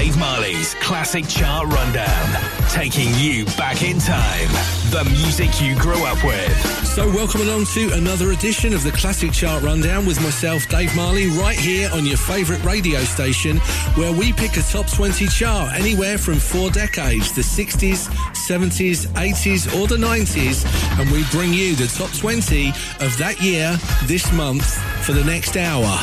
Dave Marley's Classic Chart Rundown, taking you back in time. The music you grew up with. So, welcome along to another edition of the Classic Chart Rundown with myself, Dave Marley, right here on your favourite radio station, where we pick a top 20 chart anywhere from four decades the 60s, 70s, 80s, or the 90s, and we bring you the top 20 of that year this month for the next hour.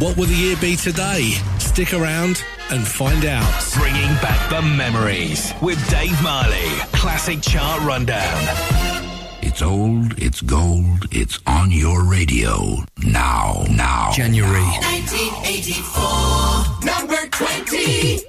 What will the year be today? Stick around and find out. Bringing back the memories with Dave Marley. Classic Chart Rundown. It's old, it's gold, it's on your radio. Now, now. January. 1984, number 20.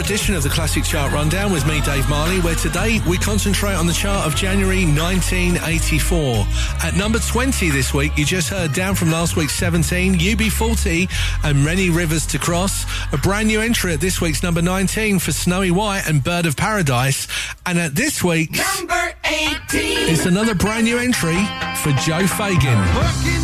Edition of the Classic Chart Rundown with me, Dave Marley, where today we concentrate on the chart of January 1984. At number 20 this week, you just heard down from last week's 17, UB40 and Many Rivers to Cross. A brand new entry at this week's number 19 for Snowy White and Bird of Paradise. And at this week's Number 18. it's another brand new entry for Joe Fagan.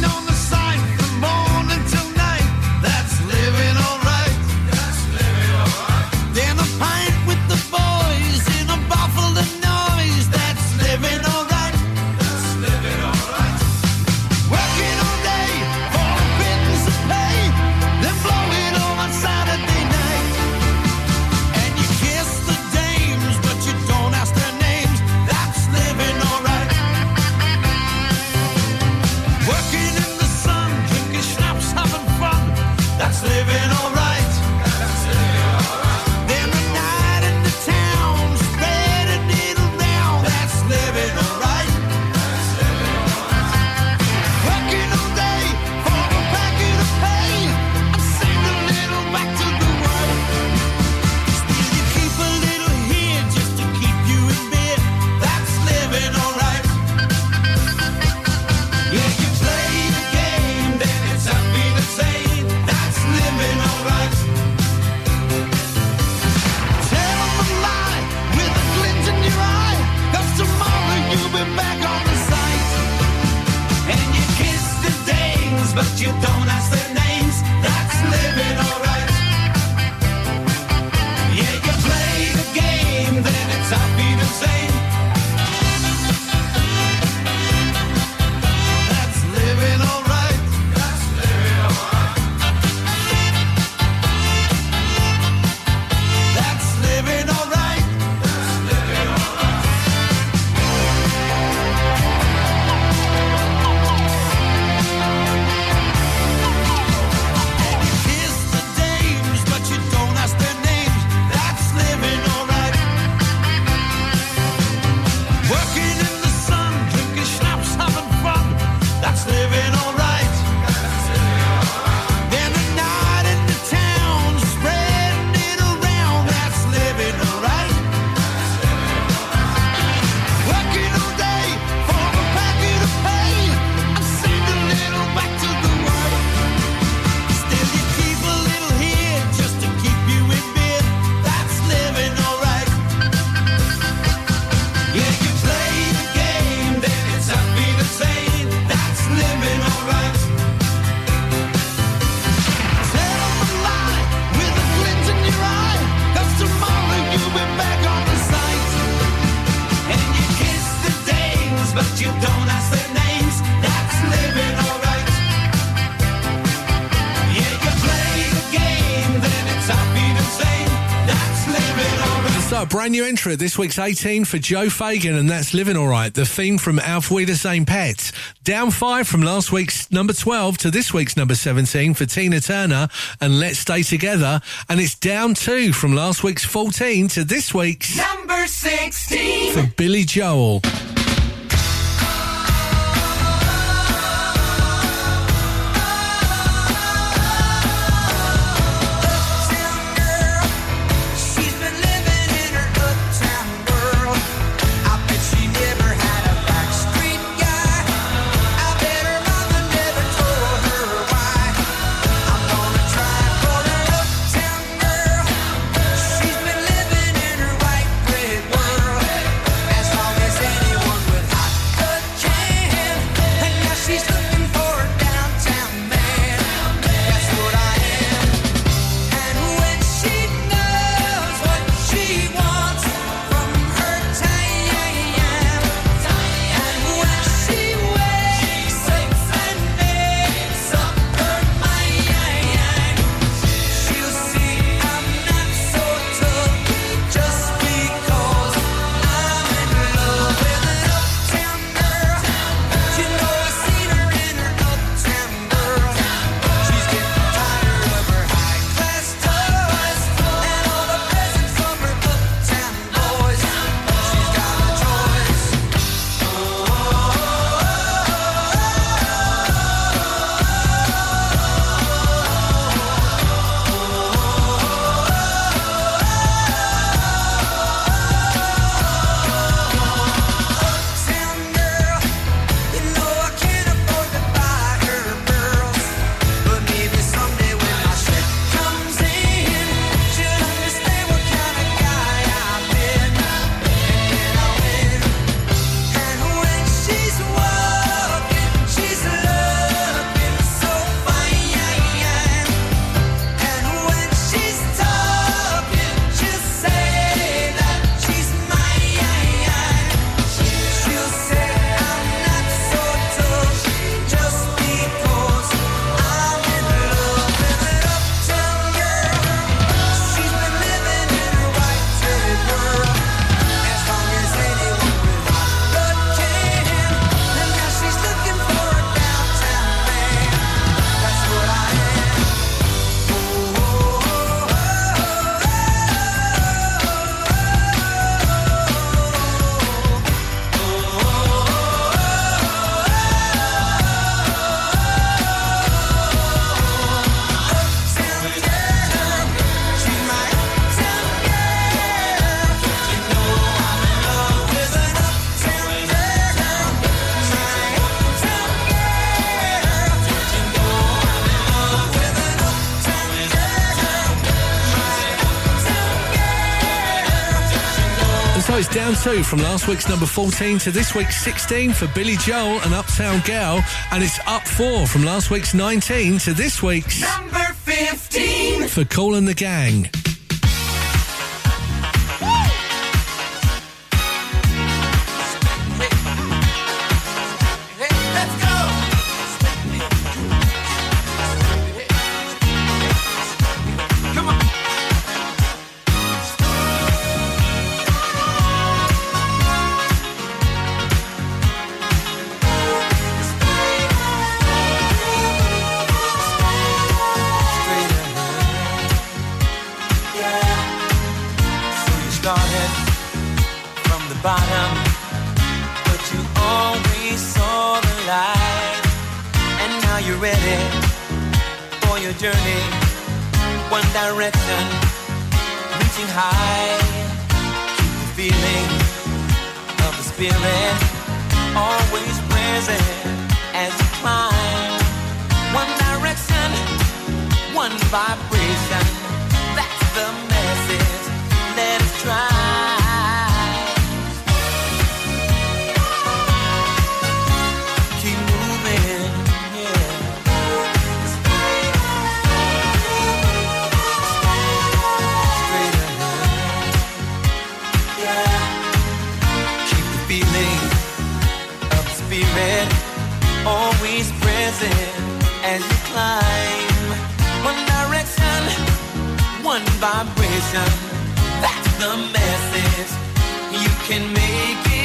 Brand new entry this week's 18 for Joe Fagan, and that's Living Alright, the theme from Auf Wiedersehen Pets. Down five from last week's number 12 to this week's number 17 for Tina Turner and Let's Stay Together. And it's down two from last week's 14 to this week's number 16 for Billy Joel. Two from last week's number 14 to this week's 16 for Billy Joel and Uptown Girl, and it's up four from last week's 19 to this week's Number 15. for Kool and the Gang. Journey. One direction, reaching high. Keep the feeling of the spirit always present as you climb. One direction, one vibration. That's the vibration. That's the message. You can make it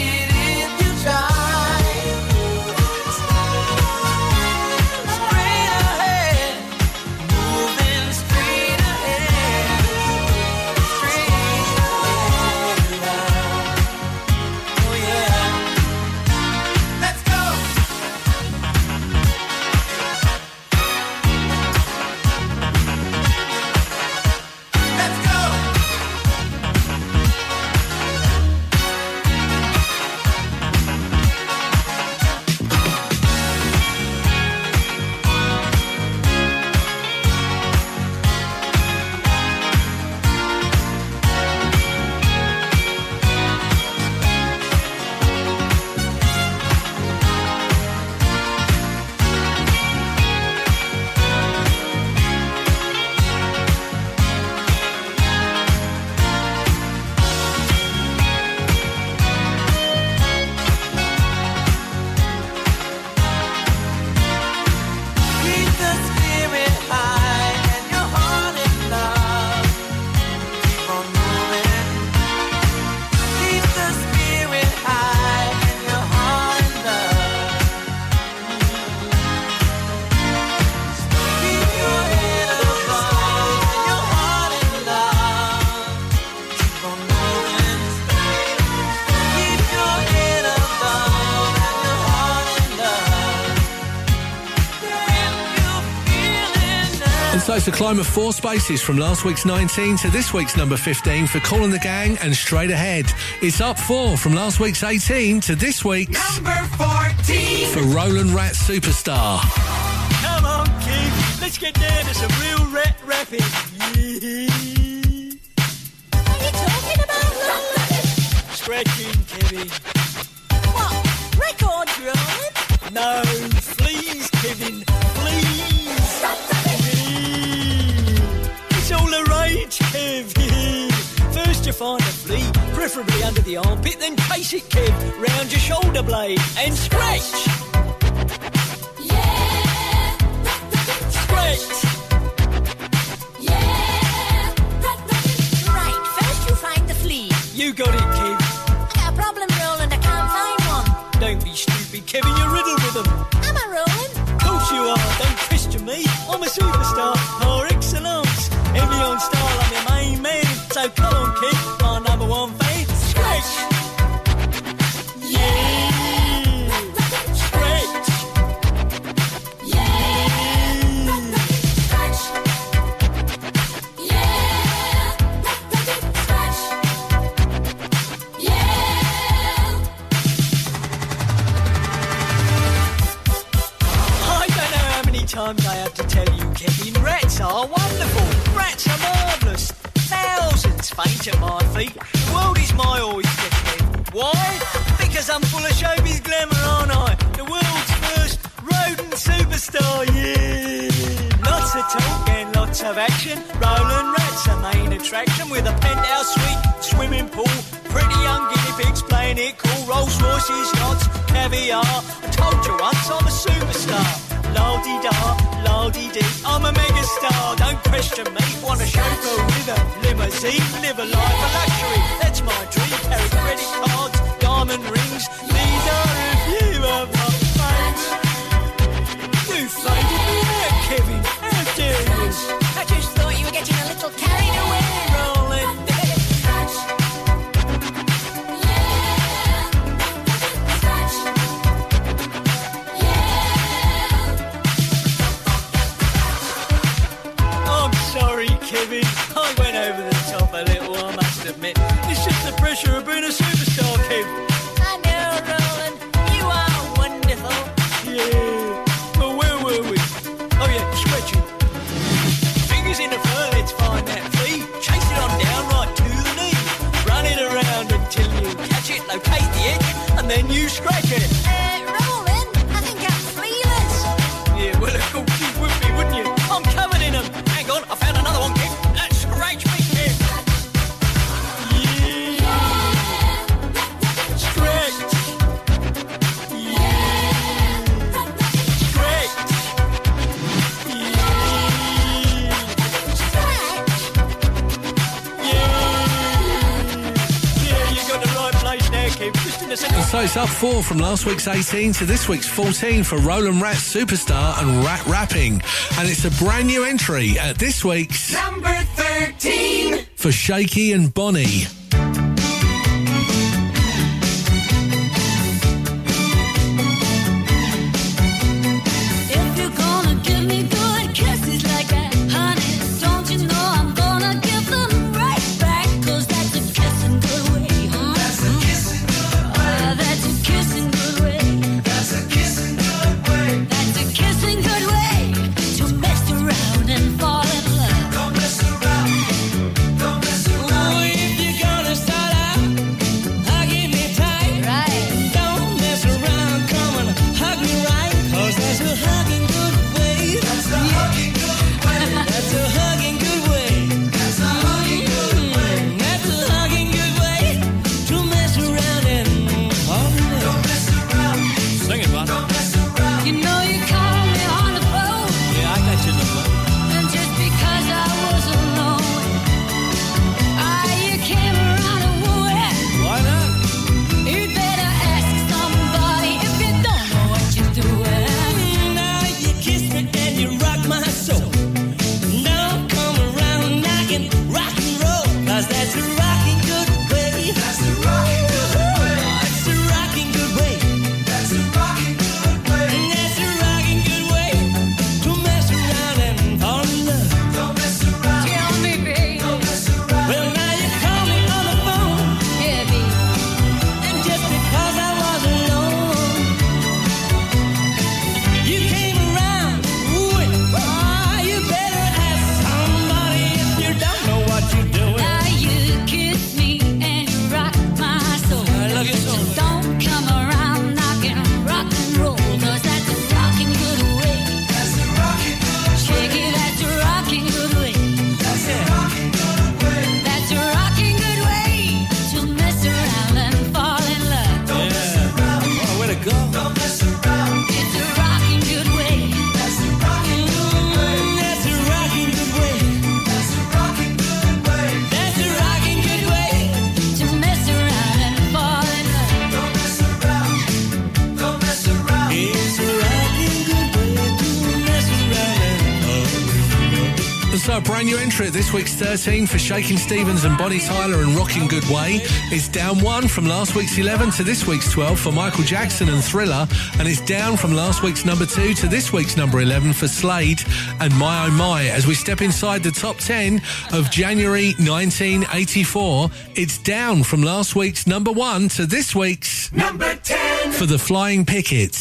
climb of four spaces from last week's 19 to this week's number 15 for Kool and the Gang and Straight Ahead. It's up four from last week's 18 to this week's Number 14. for Roland Rat Superstar. Come on, Keith. Let's get down to some real rat rapping. Yeah. Preferably under the armpit, then chase it, Kev, round your shoulder blade and scratch. four from last week's 18 to this week's 14 for Roland Rat Superstar and Rat Rapping. And it's a brand new entry at this week's number 13 for Shaky and Bonnie. 13 for Shakin' Stevens and Bonnie Tyler and Rocking Good Way. It's down one from last week's 11 to this week's 12 for Michael Jackson and Thriller. And it's down from last week's number two to this week's number 11 for Slade and My Oh My. As we step inside the top 10 of January 1984, it's down from last week's number one to this week's number 10 for The Flying Pickets.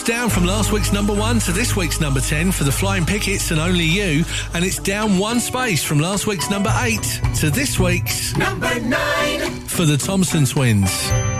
drops down from last week's number one to this week's number 10 for the Flying Pickets and Only You, and it's down one space from last week's number eight to this week's number nine for the Thompson Twins.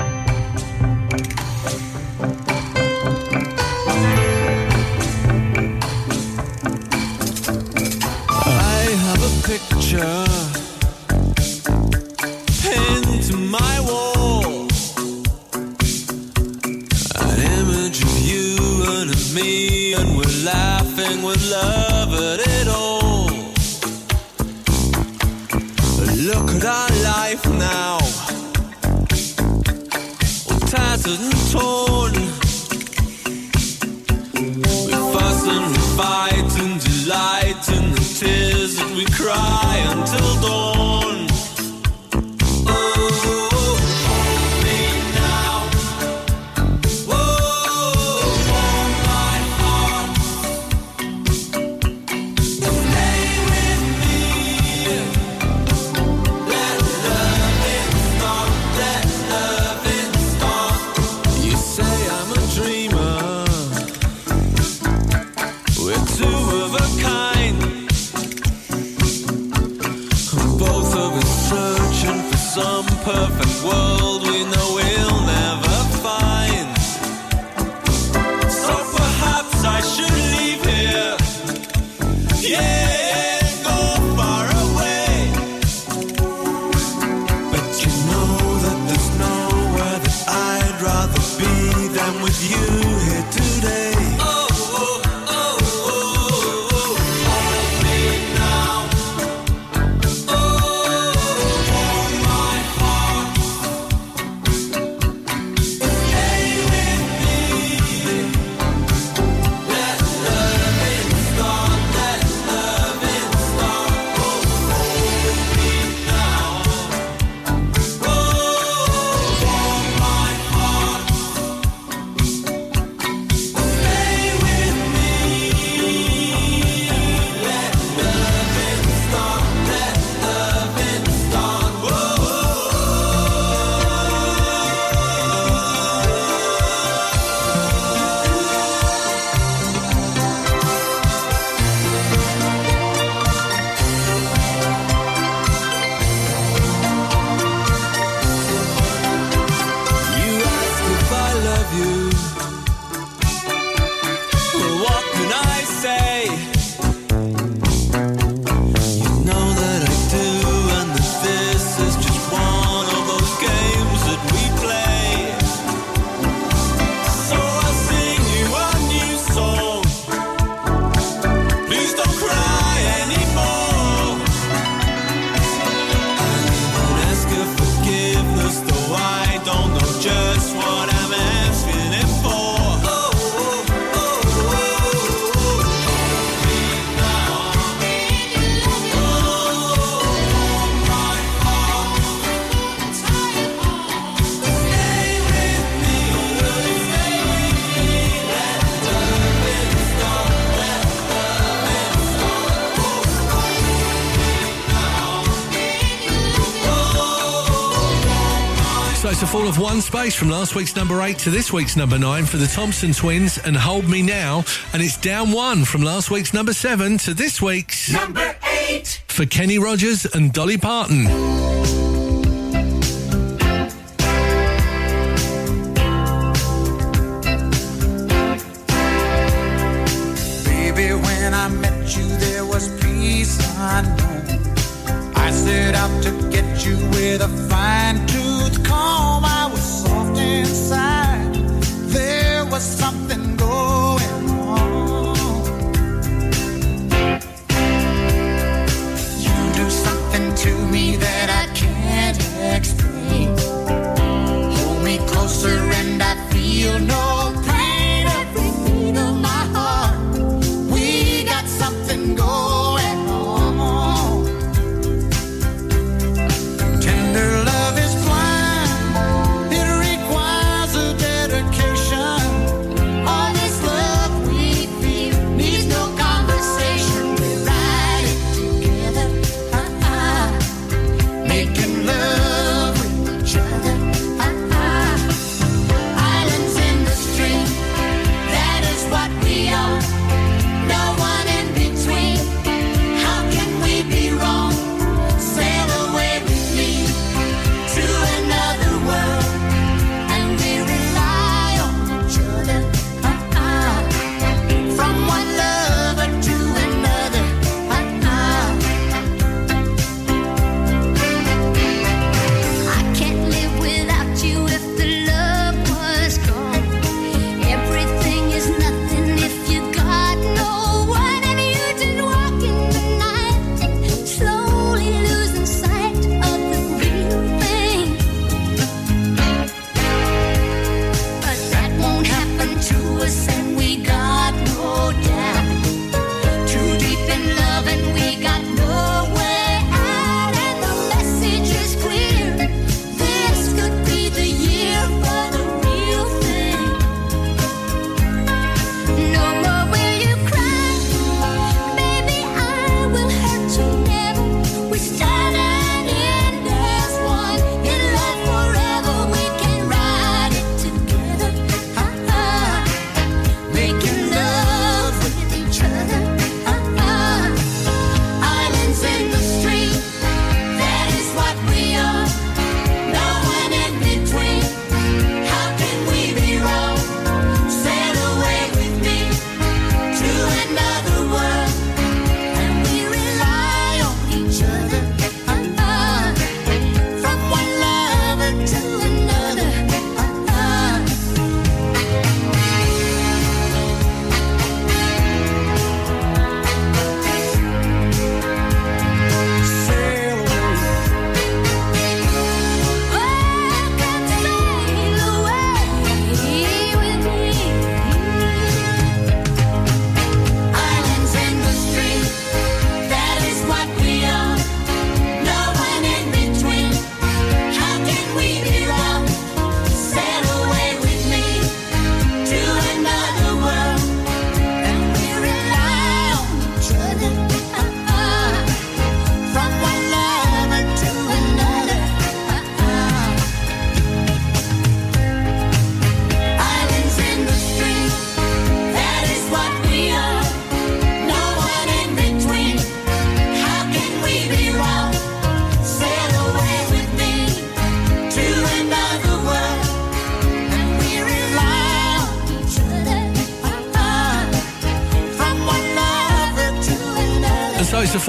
one space from last week's number eight to this week's number nine for the Thompson Twins and Hold Me Now. And it's down one from last week's number seven to this week's number eight for Kenny Rogers and Dolly Parton.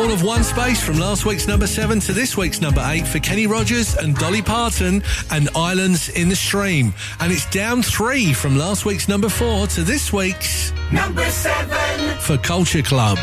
fall of one space from last week's number seven to this week's number eight for Kenny Rogers and Dolly Parton and Islands in the Stream. And it's down three from last week's number four to this week's number seven for Culture Club.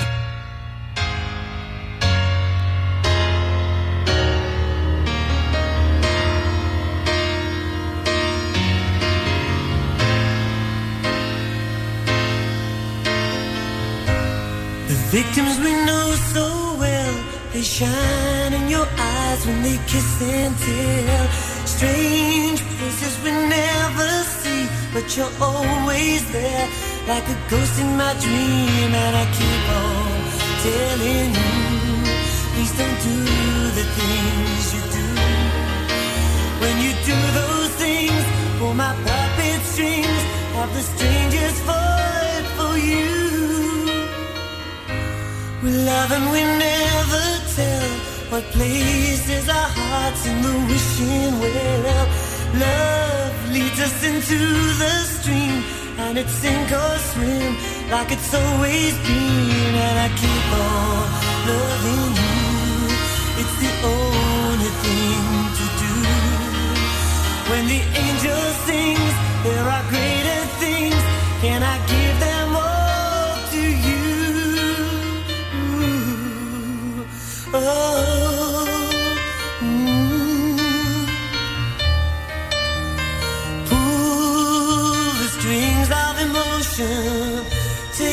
only kiss and tell. Strange places we never see, but you're always there, like a ghost in my dream. And I keep on telling you, please don't do the things you do. When you do those things, pull my puppet strings, have the strangest void for you. We love and we never tell what places our hearts in the wishing well. Love leads us into the stream, and it's sink or swim like it's always been. And I keep on loving you. It's the only thing to do. When the angel sings, there are greater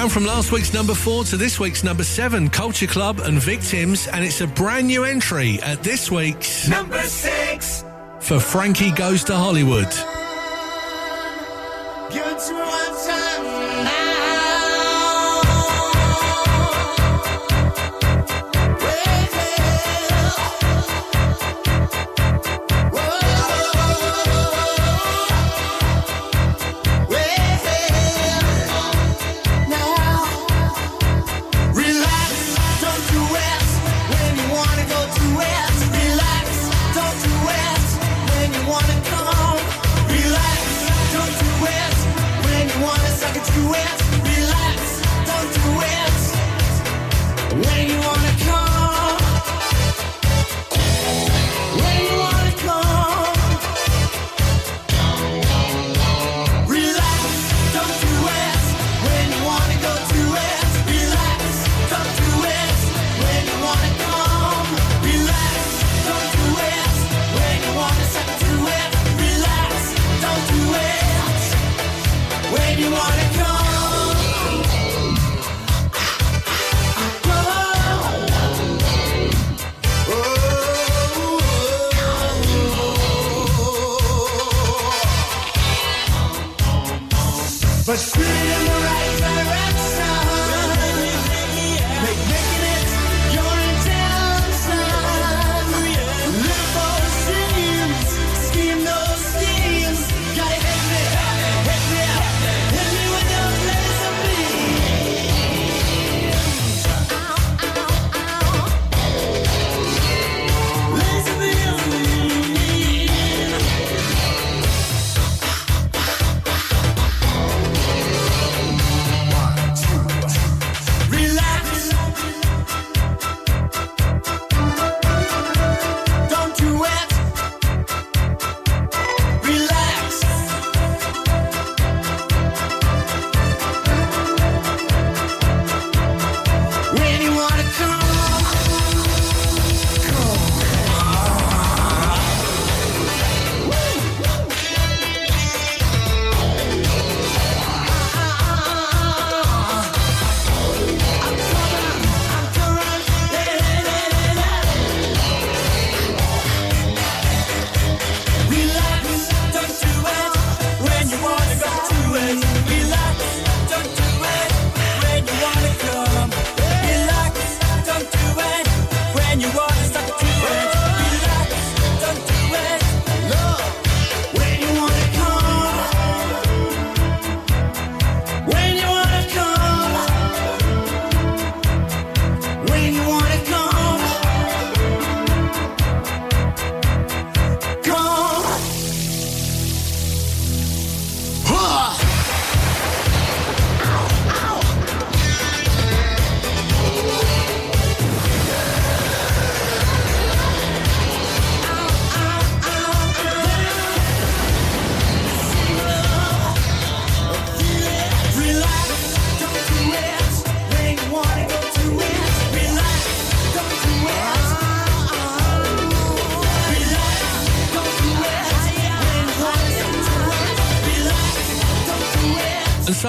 Down from last week's number four to this week's number seven, Culture Club and Victims, and it's a brand new entry at this week's Number six. for Frankie Goes to Hollywood. But it in the right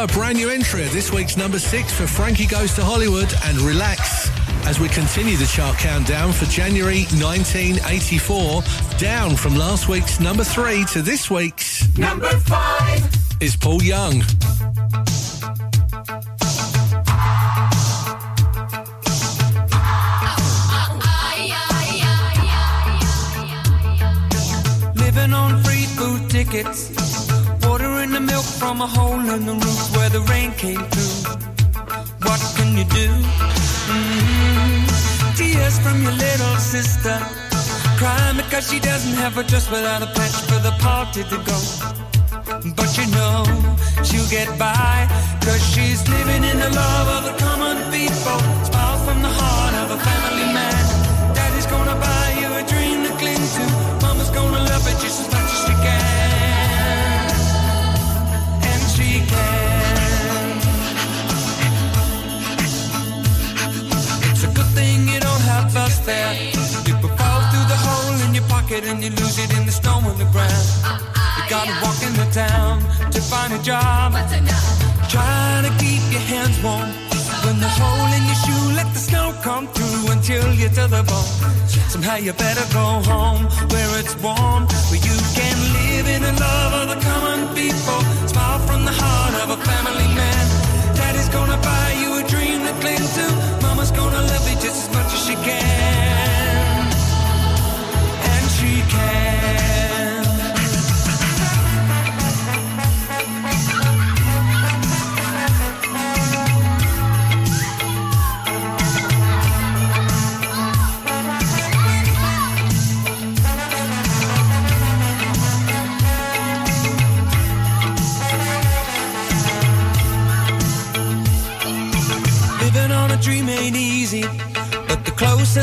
And brand new entry at this week's number six for Frankie Goes to Hollywood and Relax. As we continue the chart countdown for January 1984, down from last week's number three to this week's Number five. is Paul Young. Came through. What can you do? Mm. Tears from your little sister. Crying because she doesn't have a dress without a patch for the party to go. But you know she'll get by Cause she's living in the love of the common people Smile from the heart of a family man Daddy's gonna buy you a dream to cling to Mama's gonna love it just as much as she can And she can pocket And you lose it in the snow on the ground uh-uh, You gotta walk in the town to find a job. Trying to keep your hands warm. When the hole in your shoe, let the snow come through until you're to the bone. Somehow you better go home where it's warm, where you can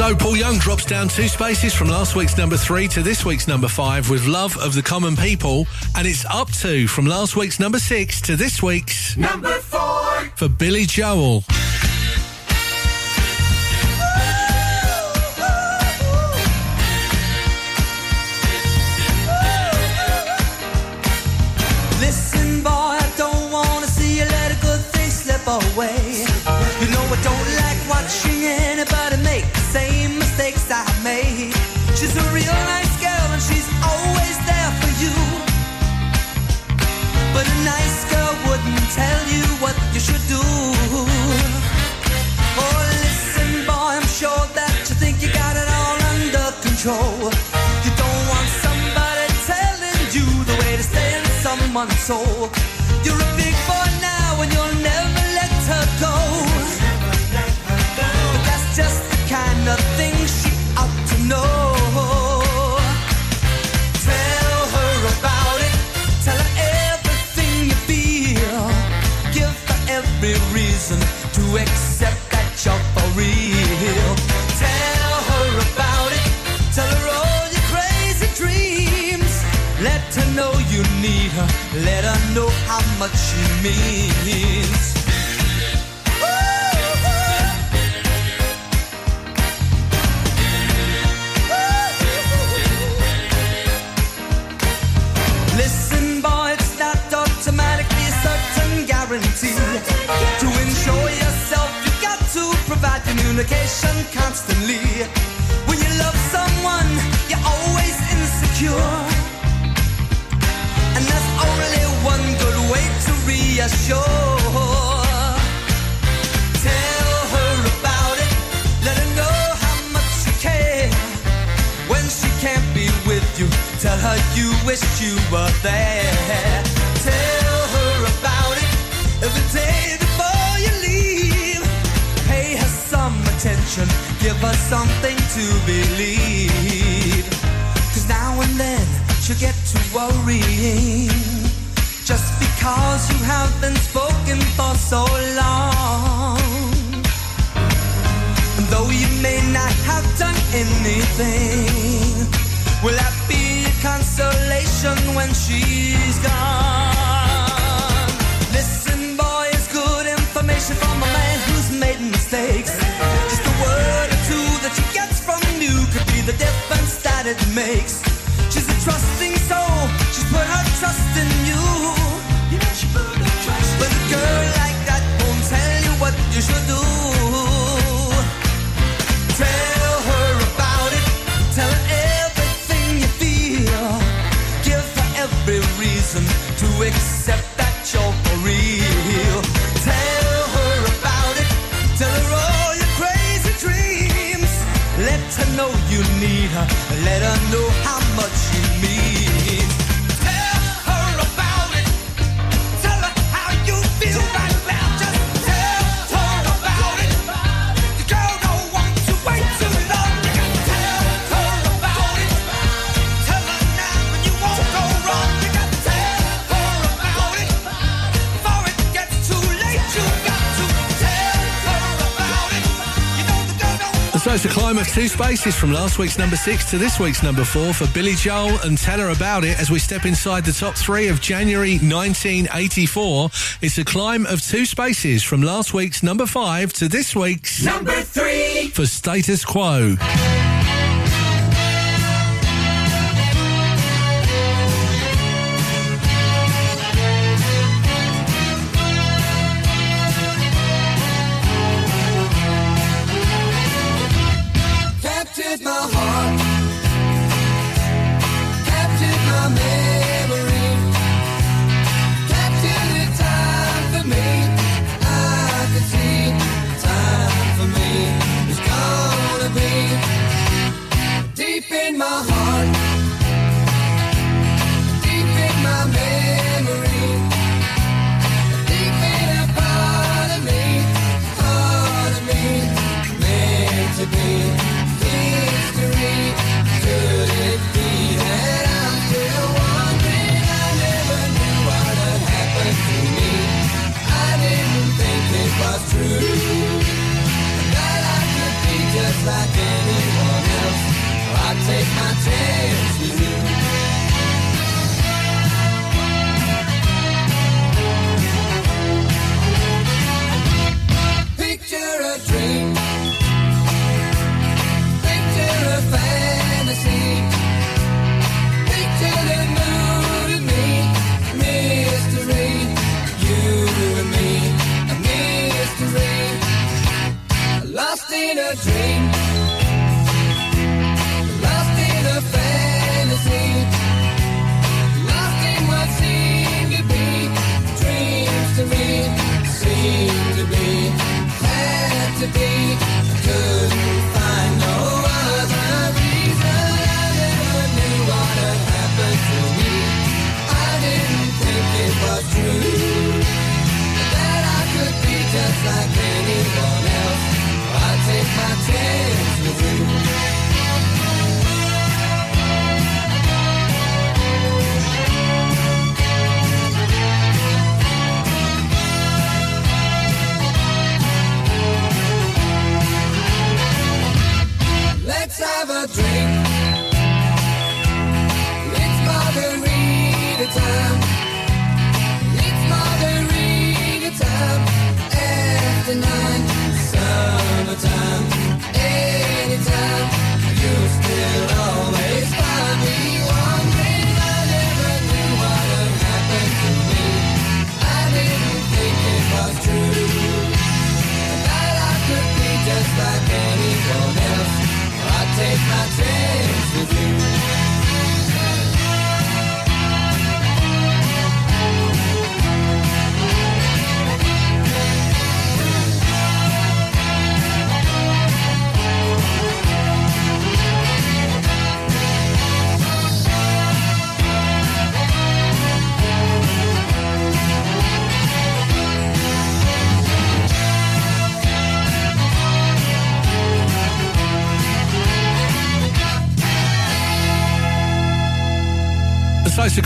So Paul Young drops down two spaces from last week's number three to this week's number five with Love of the Common People, and it's up two from last week's number six to this week's Number four. for Billy Joel. Soul. Let her know you need her. Let her know how much she means. Listen, boy, it's not automatically a certain guarantee. To ensure yourself, you got to provide communication constantly. When you love someone, you're always insecure. Be with you, tell her you wish you were there. Tell her about it every day before you leave. Pay her some attention, give her something to believe. Cause now and then she'll worrying. Because you have been spoken for so long. And though you may not have done anything, will that be a consolation when she's gone? Listen, boy, it's good information from a man who's made mistakes. Just a word or two that she gets from you could be the difference that it makes. She's a trusting soul, she's put her trust in you. Her. Let her know of two spaces from last week's number six to this week's number four for Billy Joel and Tell Her About It as we step inside the top three of January 1984. It's a climb of two spaces from last week's number five to this week's Number three. for Status Quo.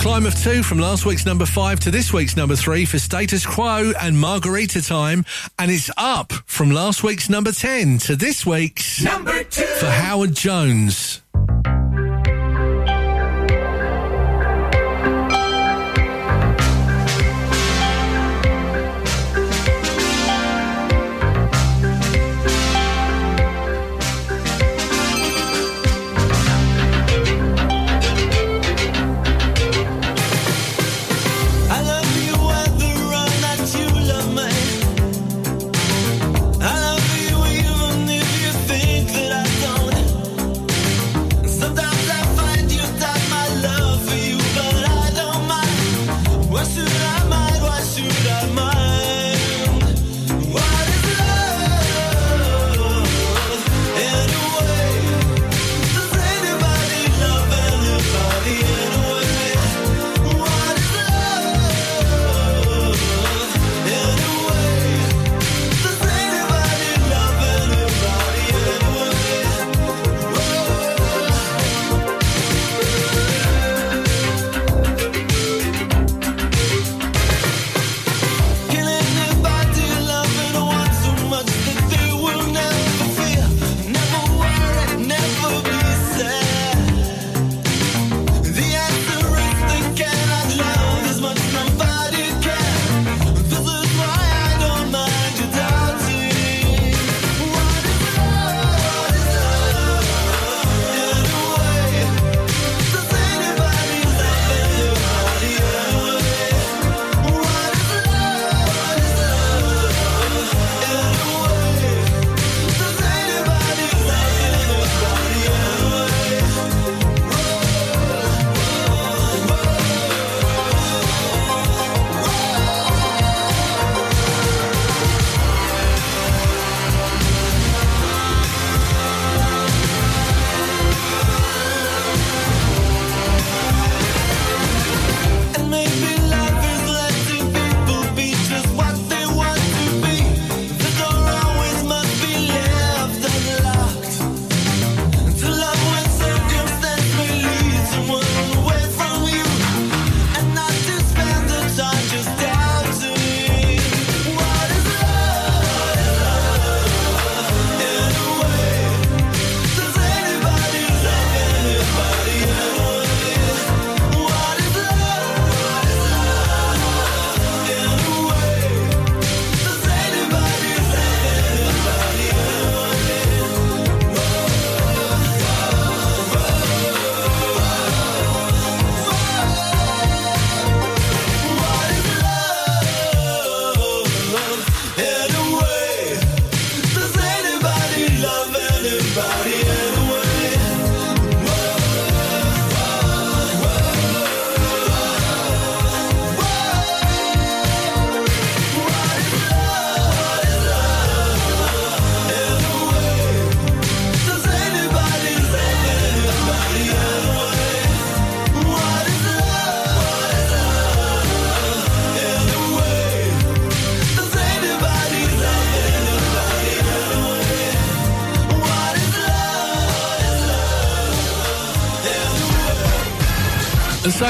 Climb of two from last week's number five to this week's number three for Status Quo and Marguerita Time. And it's up from last week's number 10 to this week's Number two. for Howard Jones.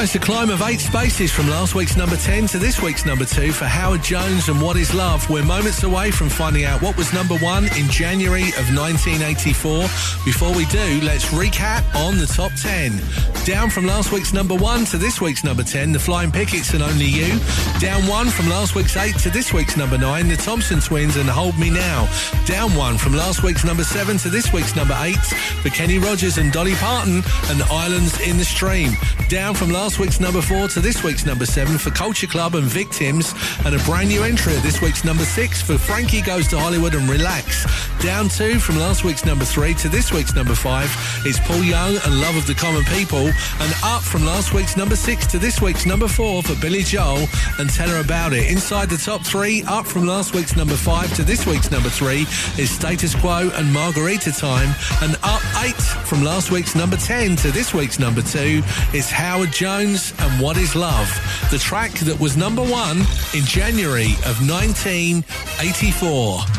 It's a climb of eight spaces from last week's number 10 to this week's number two for Howard Jones and What Is Love. We're moments away from finding out what was number one in January of 1984. Before we do, let's recap on the top 10. Down from last week's number one to this week's number 10, the Flying Pickets and Only You. Down one from last week's eight to this week's number nine, the Thompson Twins and Hold Me Now. Down one from last week's number seven to this week's number eight, for Kenny Rogers and Dolly Parton and Islands in the Stream. Down from last week's number four to this week's number seven for Culture Club and Victims, and a brand new entry at this week's number six for Frankie Goes to Hollywood and Relax. Down two from last week's number three to this week's number five is Paul Young and Love of the Common People, and up from last week's number six to this week's number four for Billy Joel and Tell Her About It. Inside the top three, up from last week's number five to this week's number three is Status Quo and Marguerita Time, and up eight from last week's number 10 to this week's number two is Howard Jones and What Is Love, the track that was number one in January of 1984.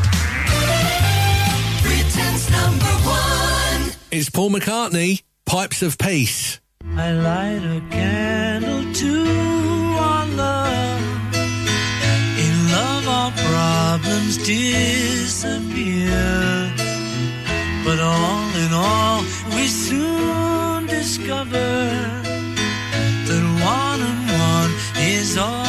It's Paul McCartney, Pipes of Peace. I light a candle too on. In love, our problems disappear. But all in all, we soon discover that one and one is all.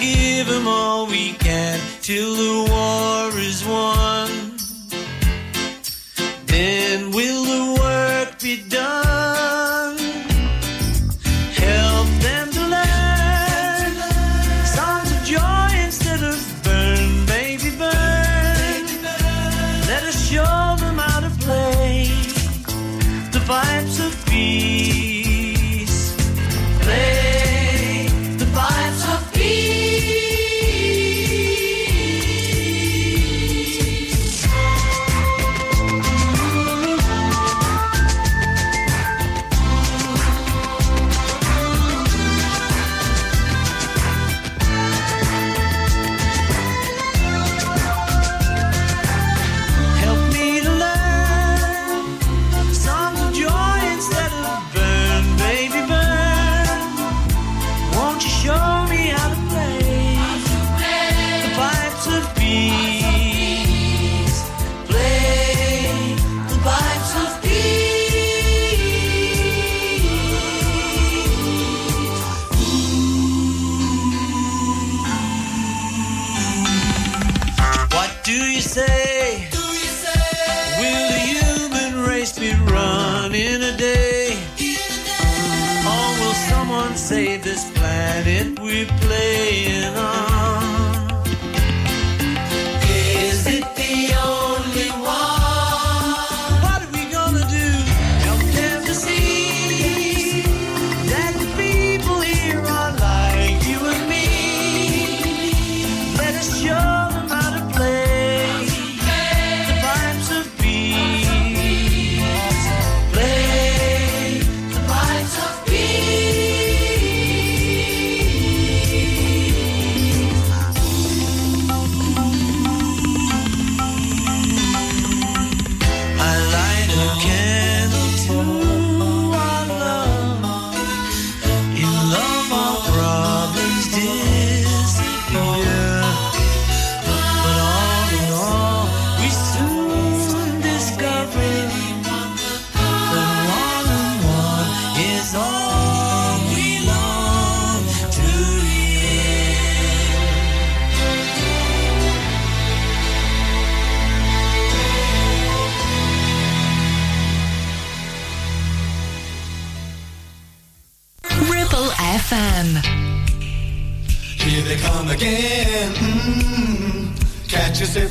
give them all we can till the war is won.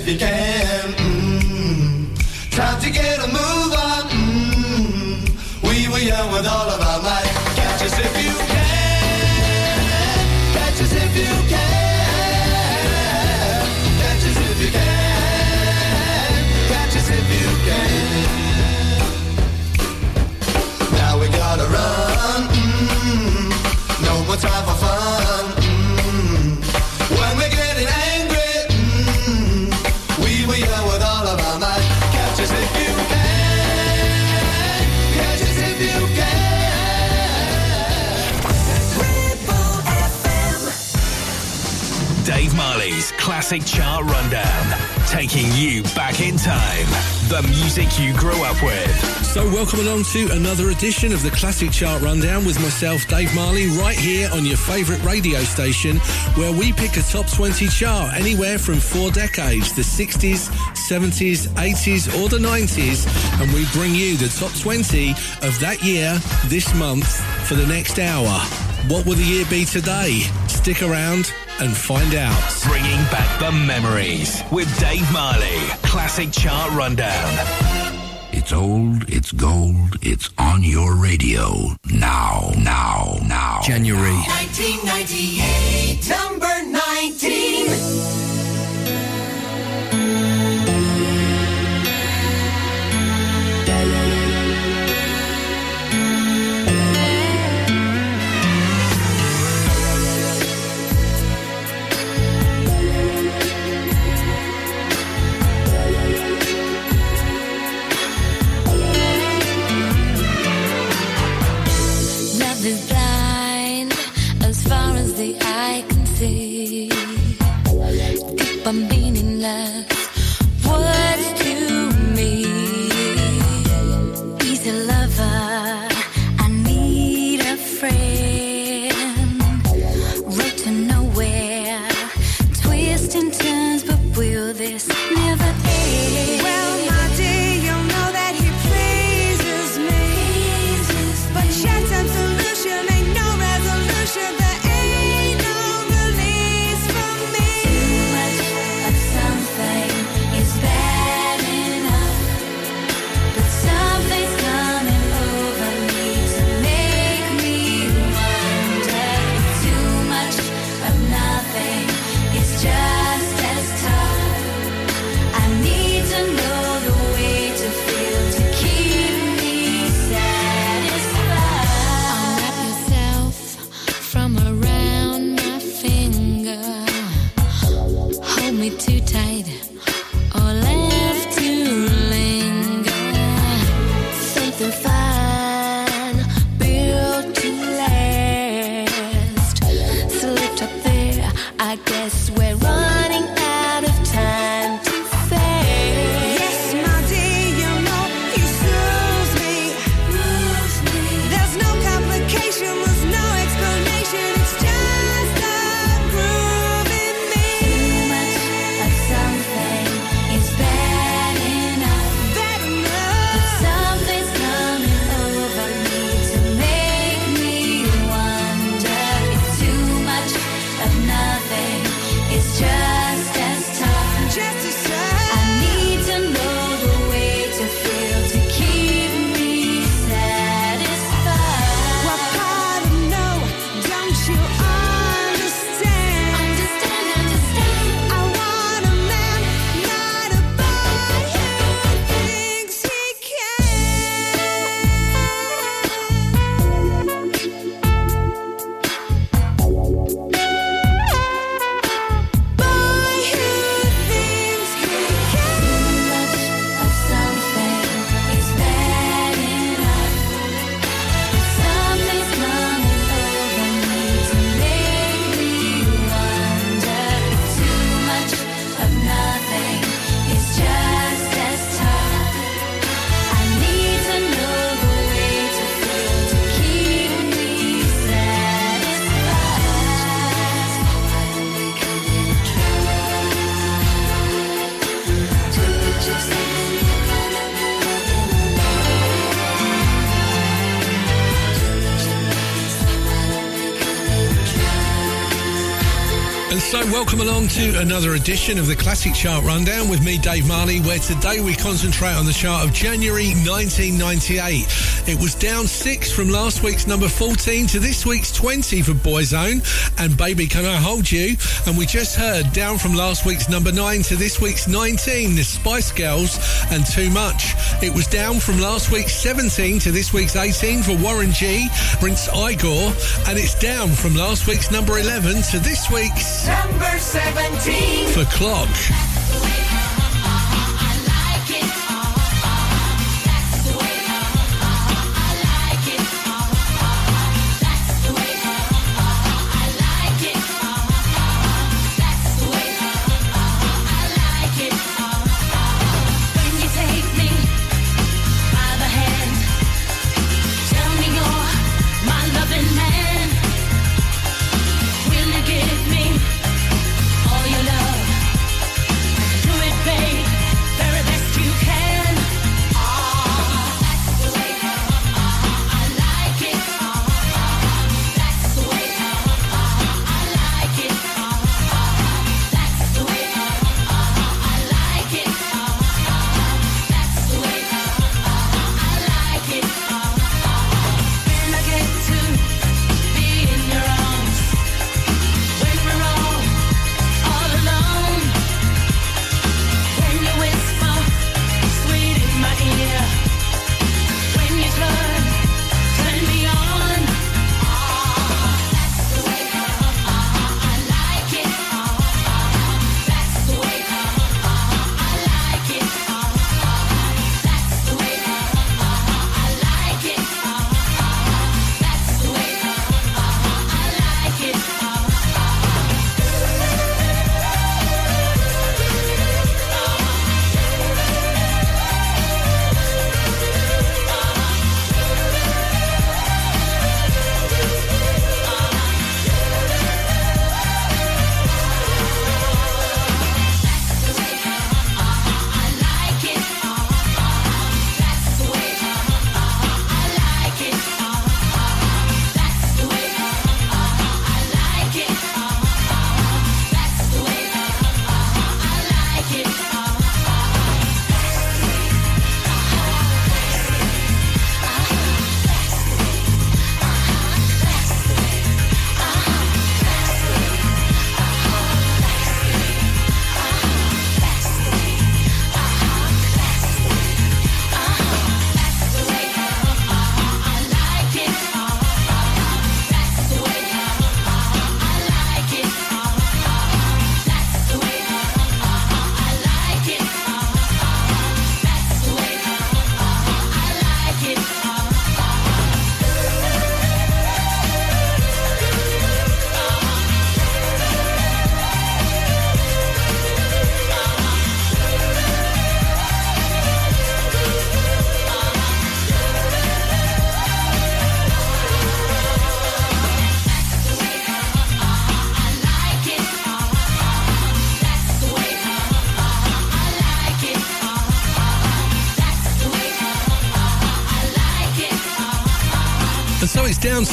fiquei Dave Marley's Classic Chart Rundown, taking you back in time. The music you grew up with. So, welcome along to another edition of the Classic Chart Rundown with myself, Dave Marley, right here on your favourite radio station, where we pick a top 20 chart anywhere from four decades the 60s, 70s, 80s, or the 90s, and we bring you the top 20 of that year, this month, for the next hour. What will the year be today? Stick around and find out. Bringing back the memories with Dave Marley. Classic chart rundown. It's old, it's gold, it's on your radio. Now, now, now. January 1998, number 19. is to another edition of the Classic Chart Rundown with me, Dave Marley, where today we concentrate on the chart of January 1998. It was down six from last week's number 14 to this week's 20 for Boyzone and Baby Can I Hold You? And we just heard down from last week's number nine to this week's 19, the Spice Girls and Too Much. It was down from last week's 17 to this week's 18 for Warren G, Prince Igor, and it's down from last week's number 11 to this week's Number 17. for Clock.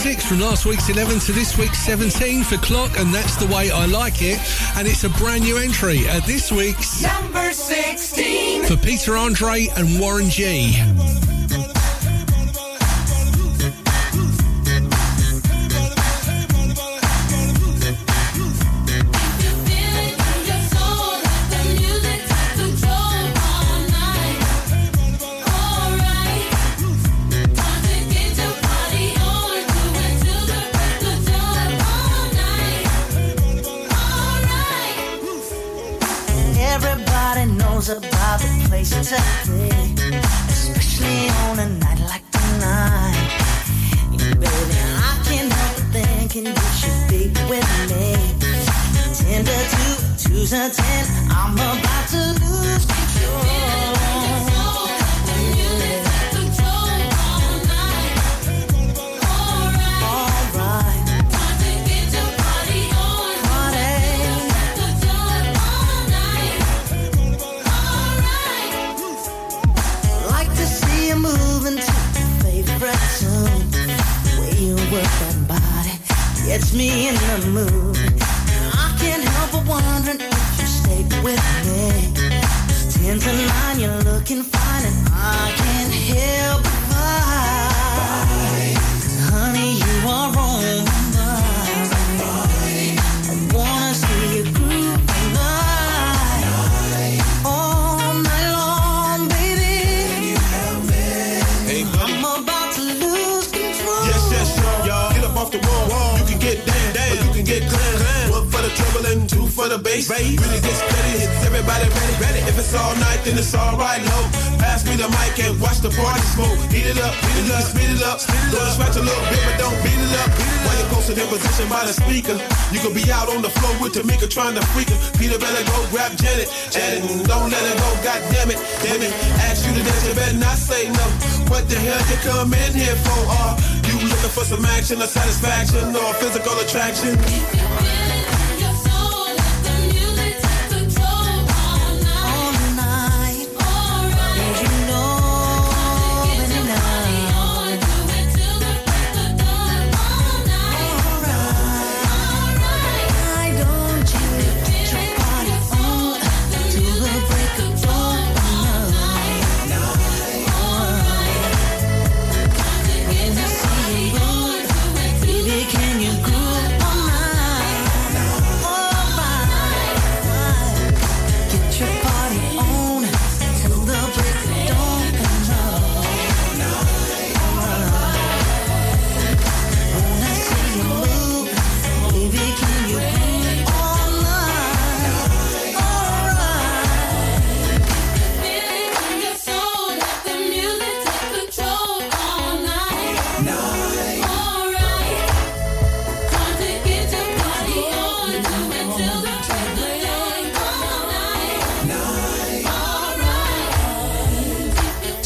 six from last week's 11 to this week's 17 for Clock, and that's the way I like it. And it's a brand new entry at this week's number 16 for Peter Andre and Warren G.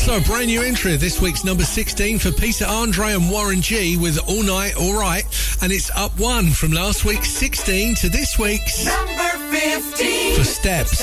Also, a brand new entry this week's number 16 for Peter Andre and Warren G with All Night All Right. And it's up one from last week's 16 to this week's number 15 for Steps.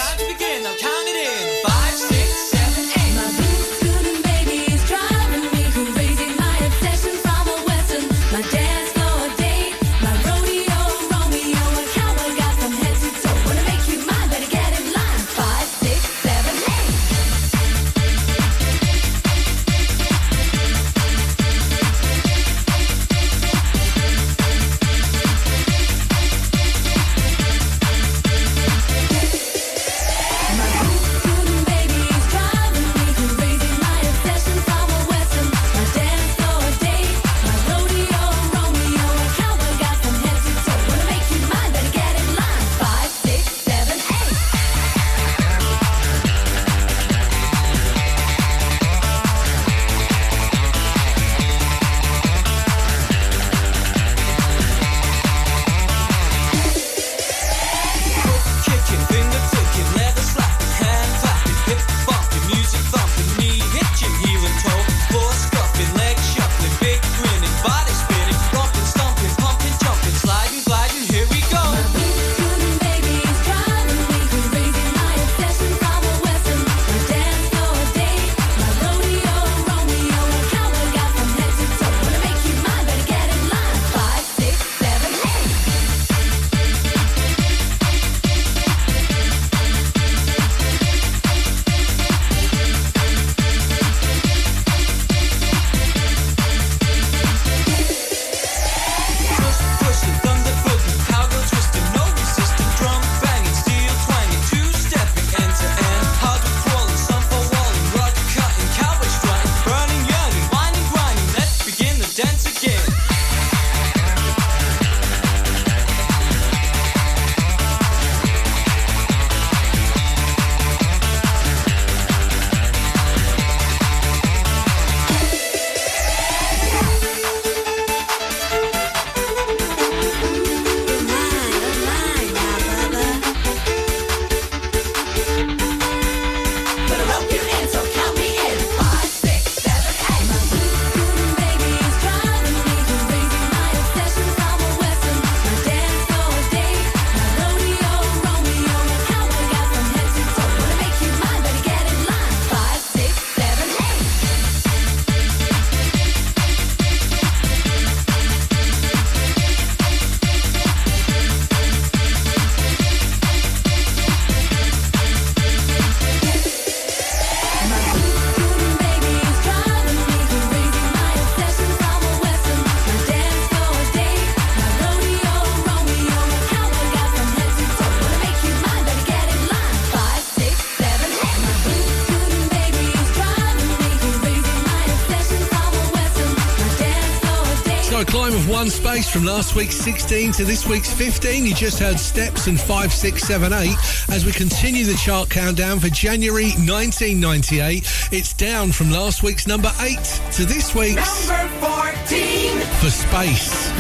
One space from last week's 16 to this week's 15. You just heard Steps and 5, 6, 7, 8. As we continue the chart countdown for January 1998, it's down from last week's number 8 to this week's Number 14. for Space.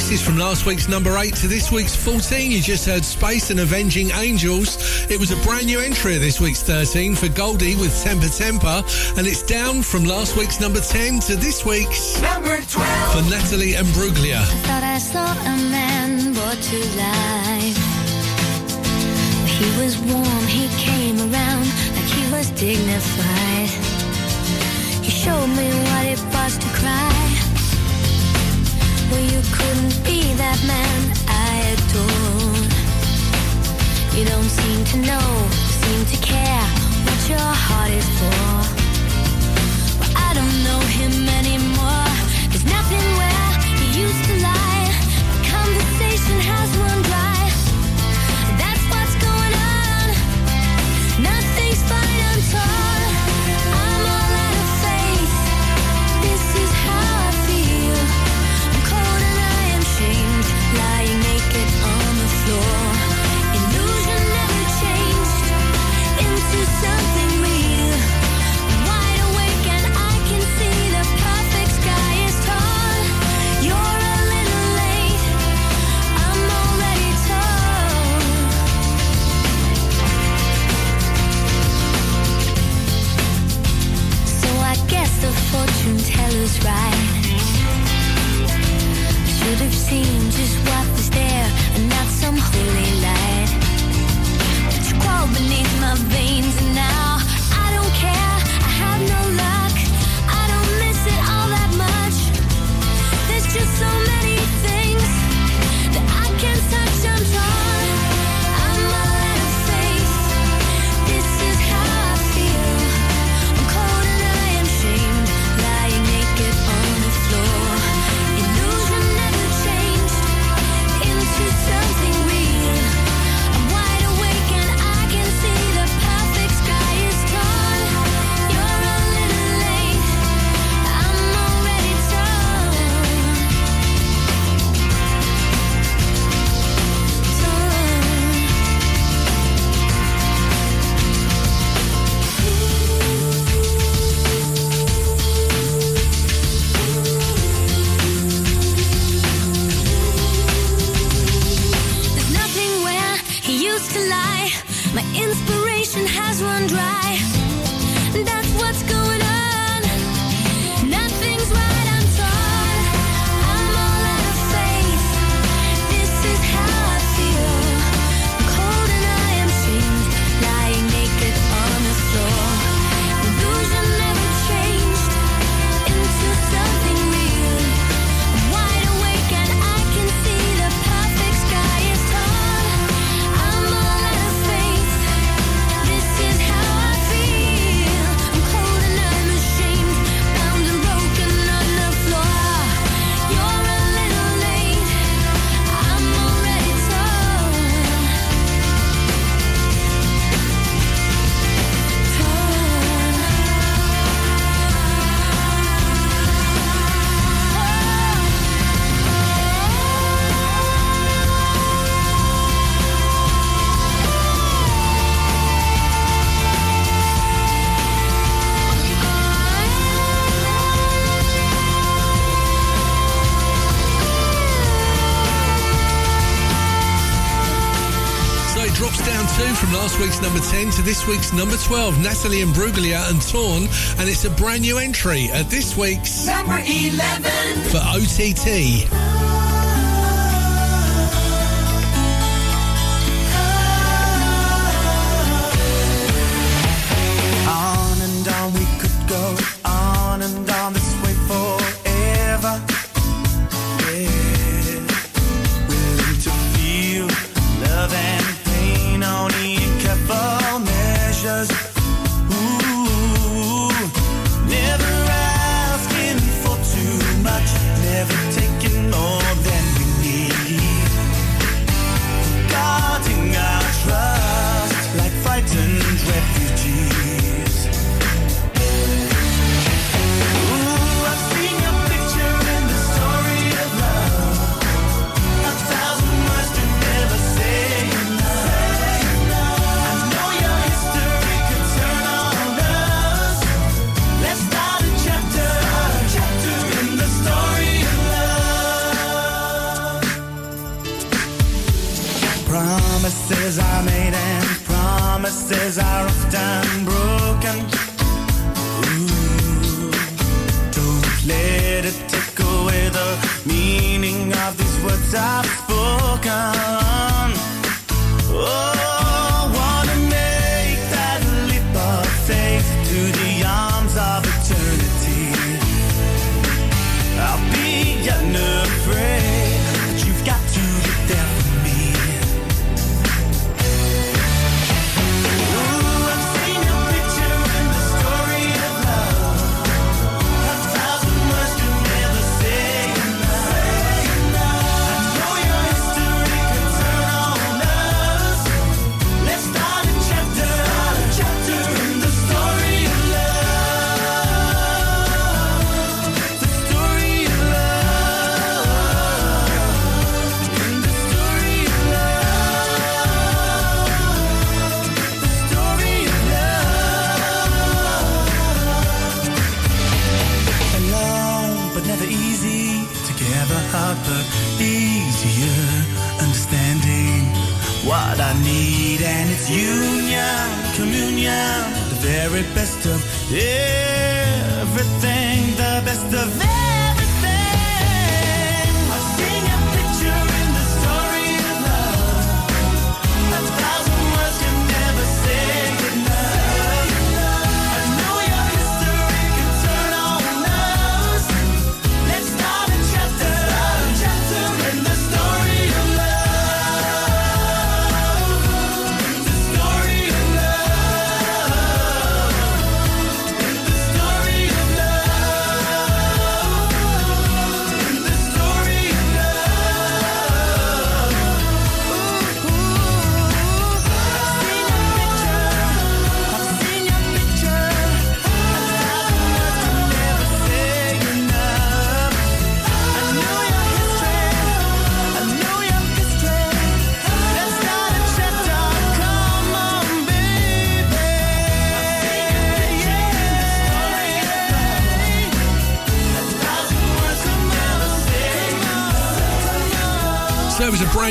Of six spaces from last week's number 8 to this week's 14. You just heard Space and Avenging Angels. It was a brand new entry at this week's 13 for Goldie with Temper Temper, and it's down from last week's number 10 to this week's Number 12. for Natalie Imbruglia. I Thought I saw a man brought to life. He was warm, he came around like he was dignified. He showed me what it was to cry. Well, you couldn't be that man I adore. You don't seem to know, seem to care what your heart is for. Well, I don't know him anymore. There's nothing where he used to lie. The conversation has run dry. That's what's going on. Nothing's fine, I'm torn. this week's number 12, Natalie Imbruglia and Torn, and it's a brand new entry at this week's number 11 for OTT. Promises I made and promises are often broken. Ooh, don't let it take away the meaning of these words I've spoken. Yeah.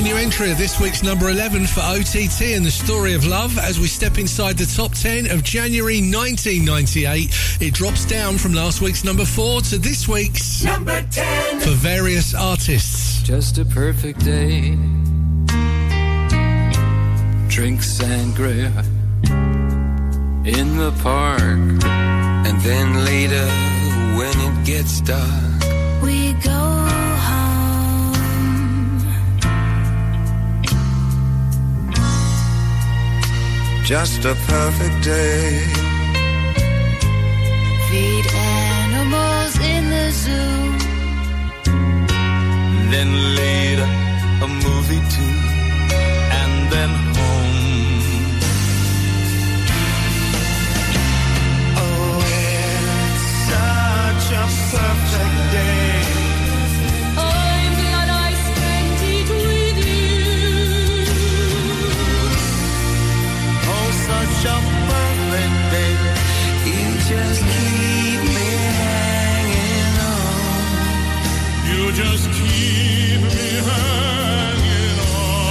brand new entry of this week's number 11 for OTT and the story of love as we step inside the top 10 of January 1998. It drops down from last week's number 4 to this week's number 10 for various artists. Just a perfect day. drinks and sangria in the park and then later when it gets dark just a perfect day. Feed animals in the zoo. Then later, a movie too. And then just keep me hanging on. You just keep me hanging on.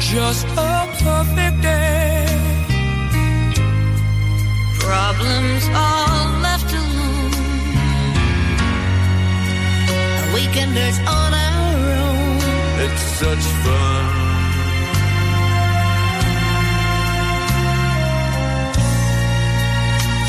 Just a perfect day. Problems all left alone. A weekenders on our own. It's such fun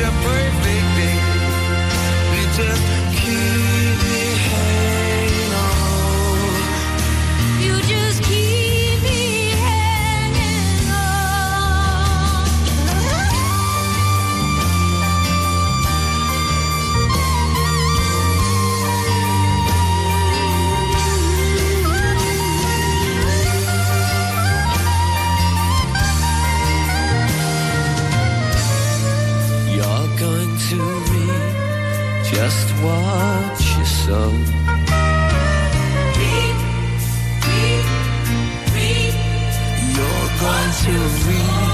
Such you sow. You're going to read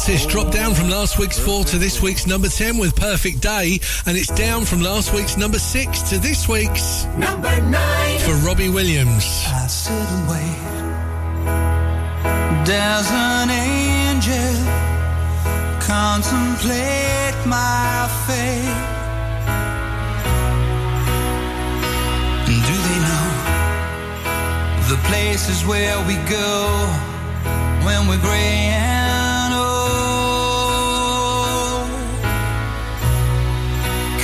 Various artists dropped down from last week's four to this week's number 10 with Perfect Day, and it's down from last week's number six to this week's Number nine. for Robbie Williams. I sit and wait. There's an angel contemplate my fate. Do they know the places where we go when we're gray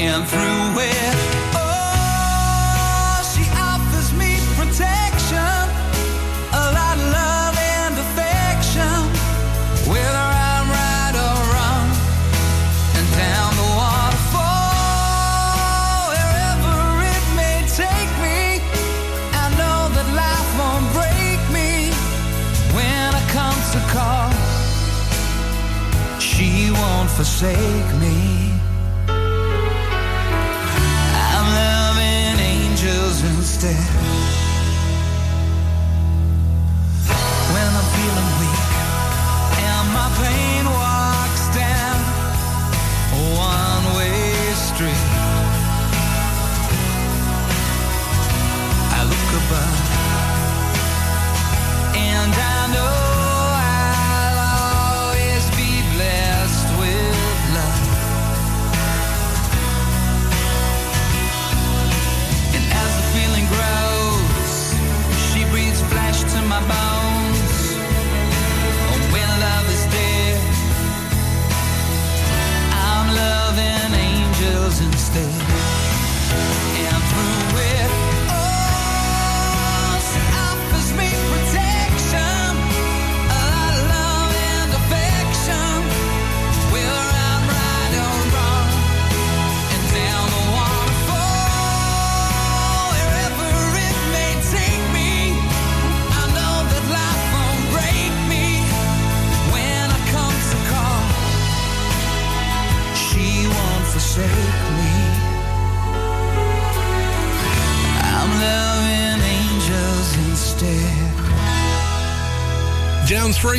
And through it, oh, she offers me protection, a lot of love and affection, whether I'm right or wrong. And down the waterfall, wherever it may take me, I know that life won't break me when I come to call. She won't forsake me. Angels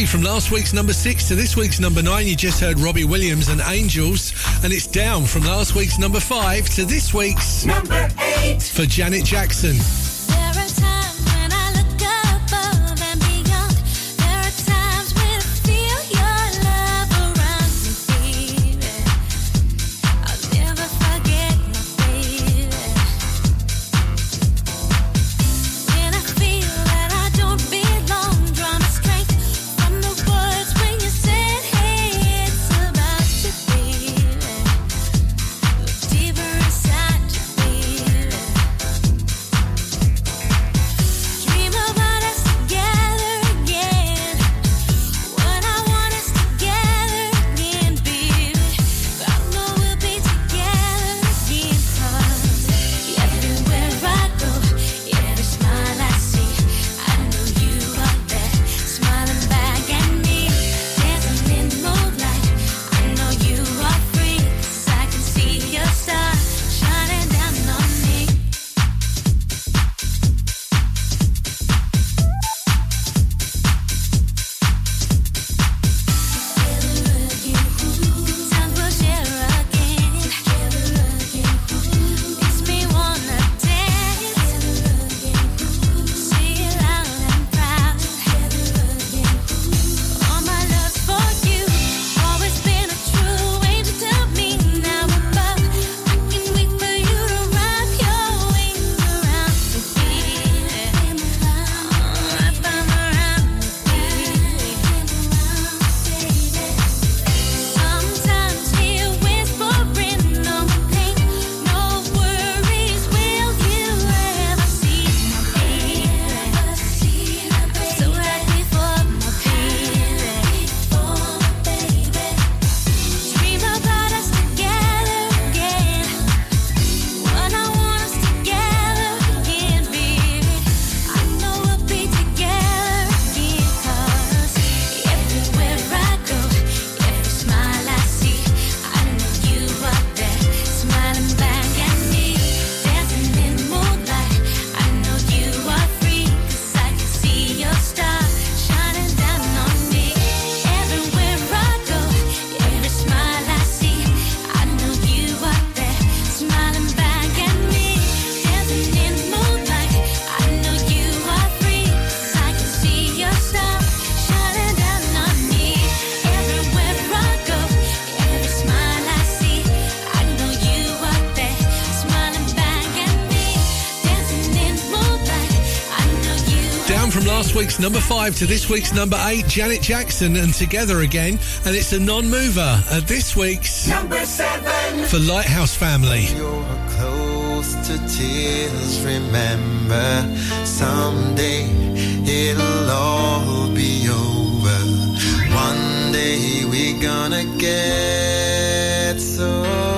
from last week's number six to this week's number nine, you just heard Robbie Williams and Angels, and it's down from last week's number five to this week's number eight for Janet Jackson. Number five to this week's number eight, Janet Jackson and Together Again. And it's a non mover at this week's number seven for Lighthouse Family. You're close to tears, remember someday it'll all be over. One day we're gonna get so.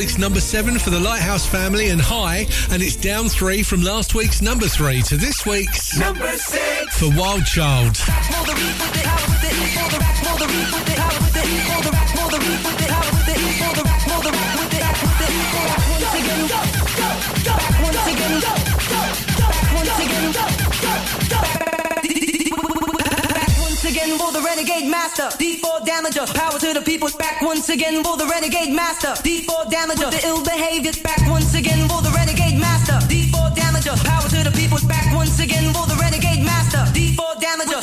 Week's number seven for the Lighthouse family and high, and it's down three from last week's number three to this week's Number six. for Wild Child. once again for the renegade master. D4 damager, power to the people. Back once again for the renegade master. D4 damager, the ill behavior. Back once again for the renegade master. D4 damager, power to the people. Back once again for the renegade master. D4 damager,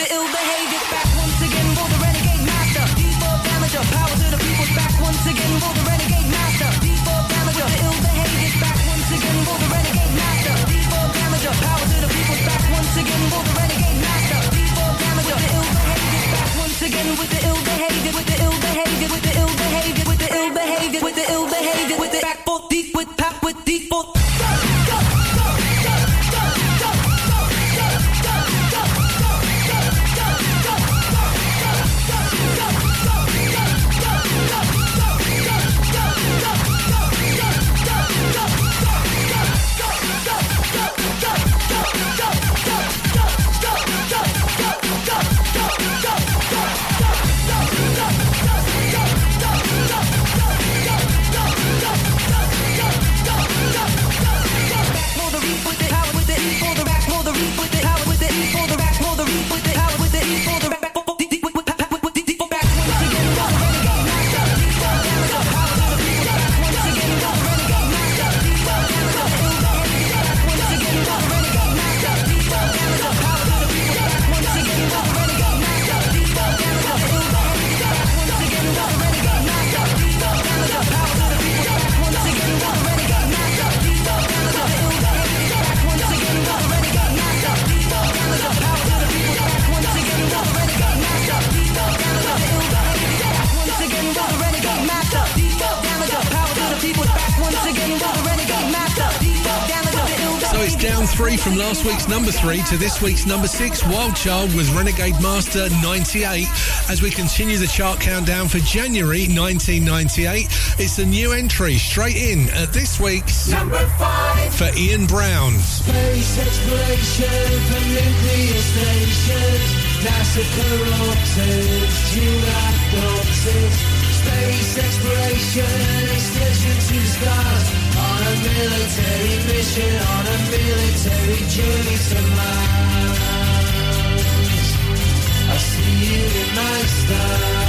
last week's number three to this week's number six, Wild Child with Renegade Master 98. As we continue the chart countdown for January 1998, it's a new entry straight in at this week's Number five. for Ian Brown. Space exploration nuclear stations, NASA corrupted. Space exploration, excursion to stars, military mission, on a military journey to Mars. I see you in my star.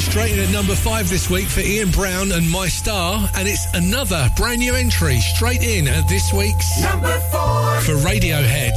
straight in at number five this week for Ian Brown and My Star, and it's another brand new entry straight in at this week's number four for Radiohead.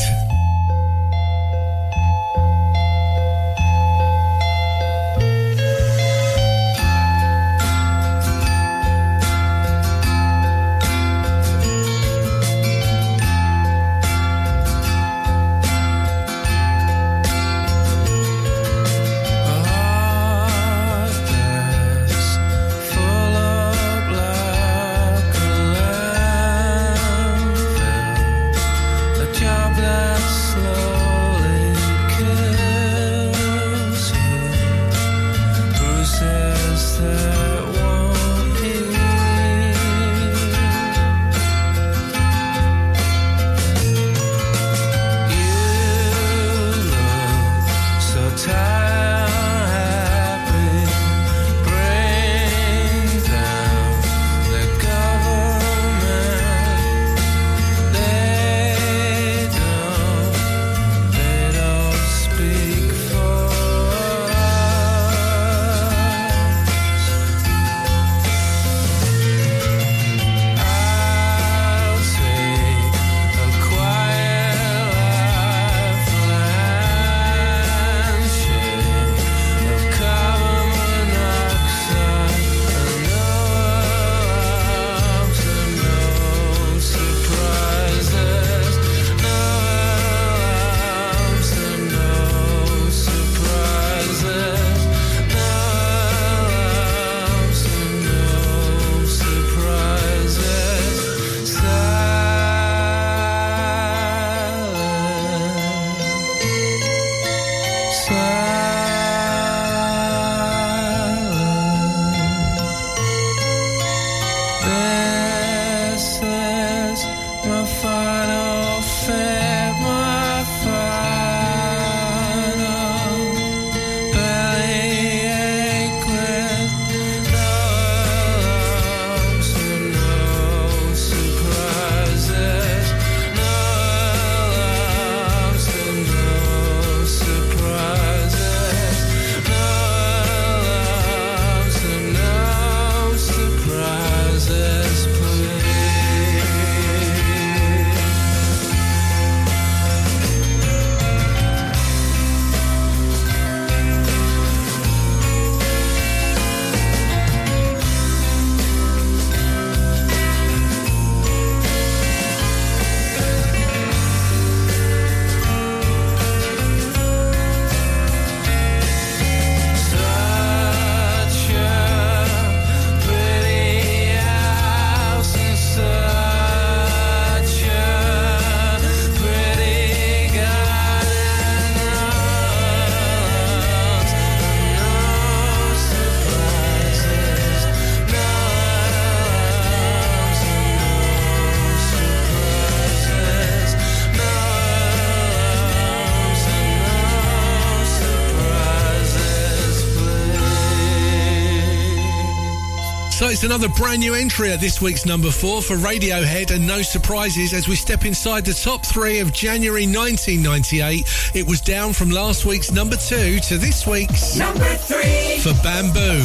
it's another brand new entry at this week's number four for Radiohead, and no surprises as we step inside the top three of January 1998. It was down from last week's number two to this week's number three for Bamboo.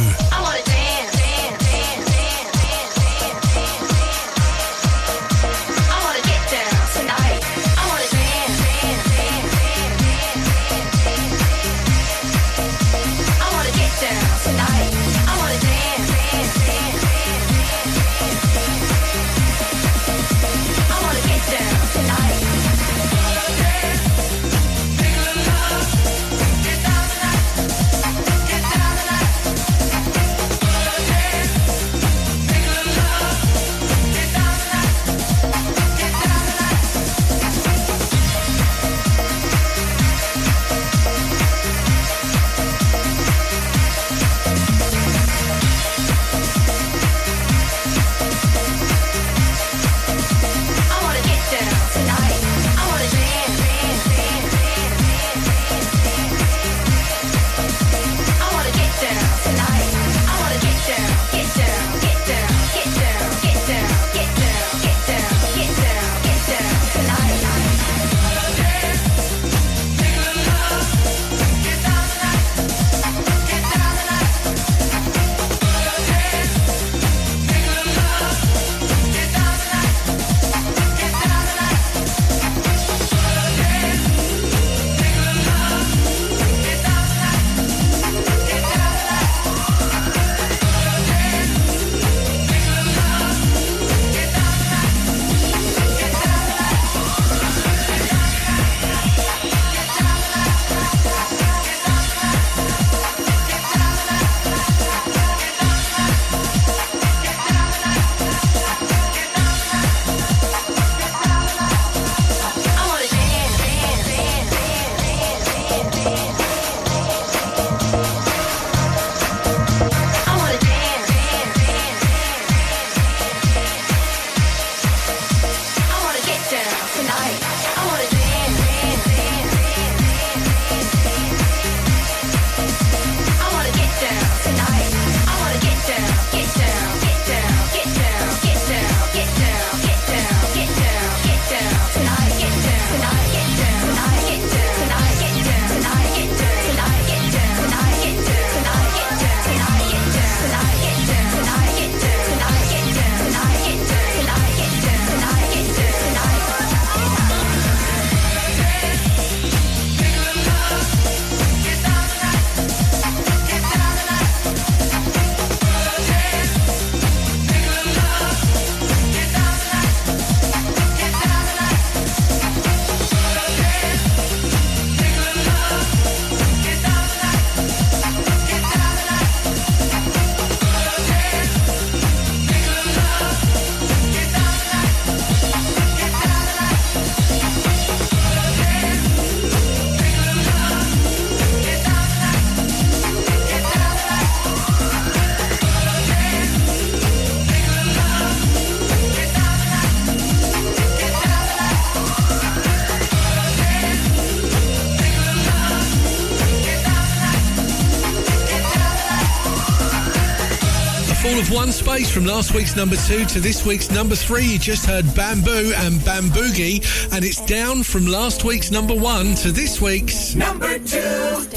One space from last week's number two to this week's number three. You just heard Bamboo and Bamboogie, and it's down from last week's number one to this week's Number two.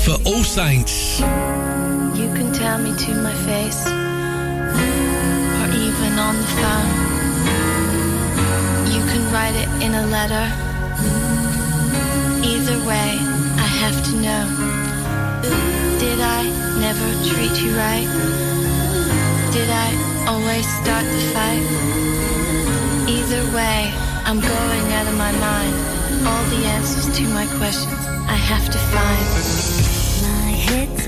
for All Saints. You can tell me to my face, or even on the phone. You can write it in a letter. Either way, I have to know. Did I never treat you right? Did I always start the fight? Either way, I'm going out of my mind. All the answers to my questions I have to find. My head's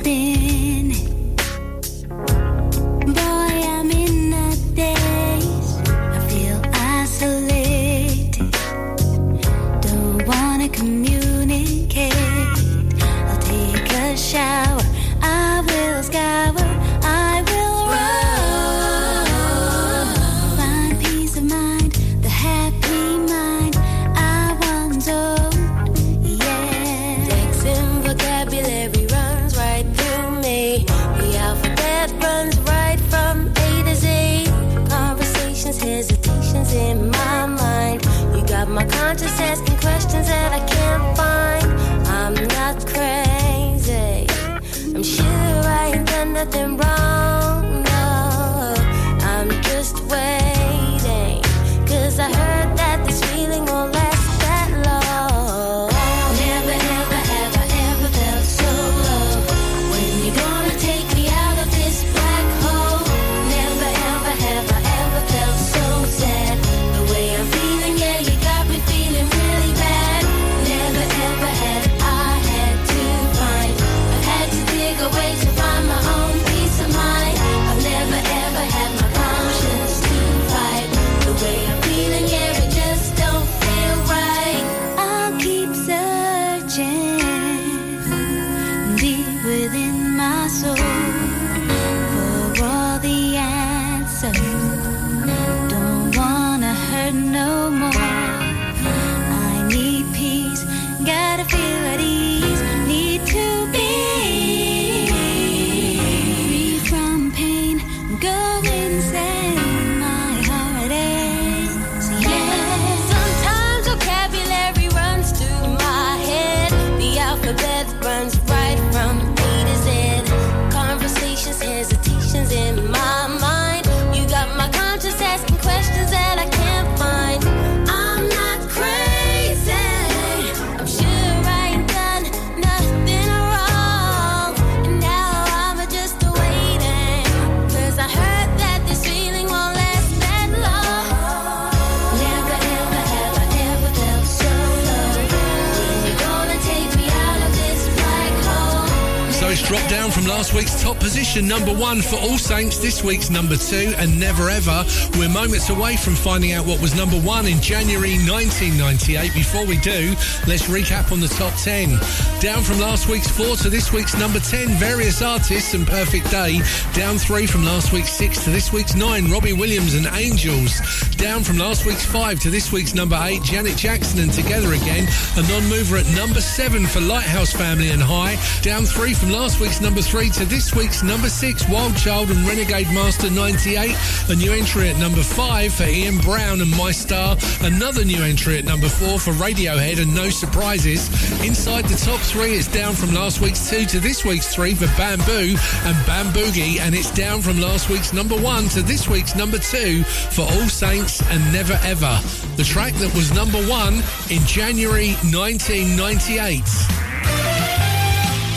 number one for All Saints, this week's number two, and Never Ever. We're moments away from finding out what was number one in January 1998. Before we do, let's recap on the top 10. Down from last week's four to this week's number 10, various artists and Perfect Day. Down three from last week's six to this week's nine, Robbie Williams and Angels. Down from last week's five to this week's number eight, Janet Jackson and Together Again. A non-mover at number seven for Lighthouse Family and High. Down three from last week's number three to this week's number six, Wild Child and Renegade Master 98. A new entry at number five for Ian Brown and My Star. Another new entry at number four for Radiohead and No Surprises. Inside the top three, it's down from last week's two to this week's three for Bamboo and Bamboogie. And it's down from last week's number one to this week's number two for All Saints and Never Ever. The track that was number one in January 1998.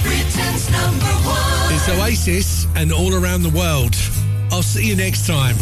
Britain's number one. It's Oasis and All Around the World. I'll see you next time.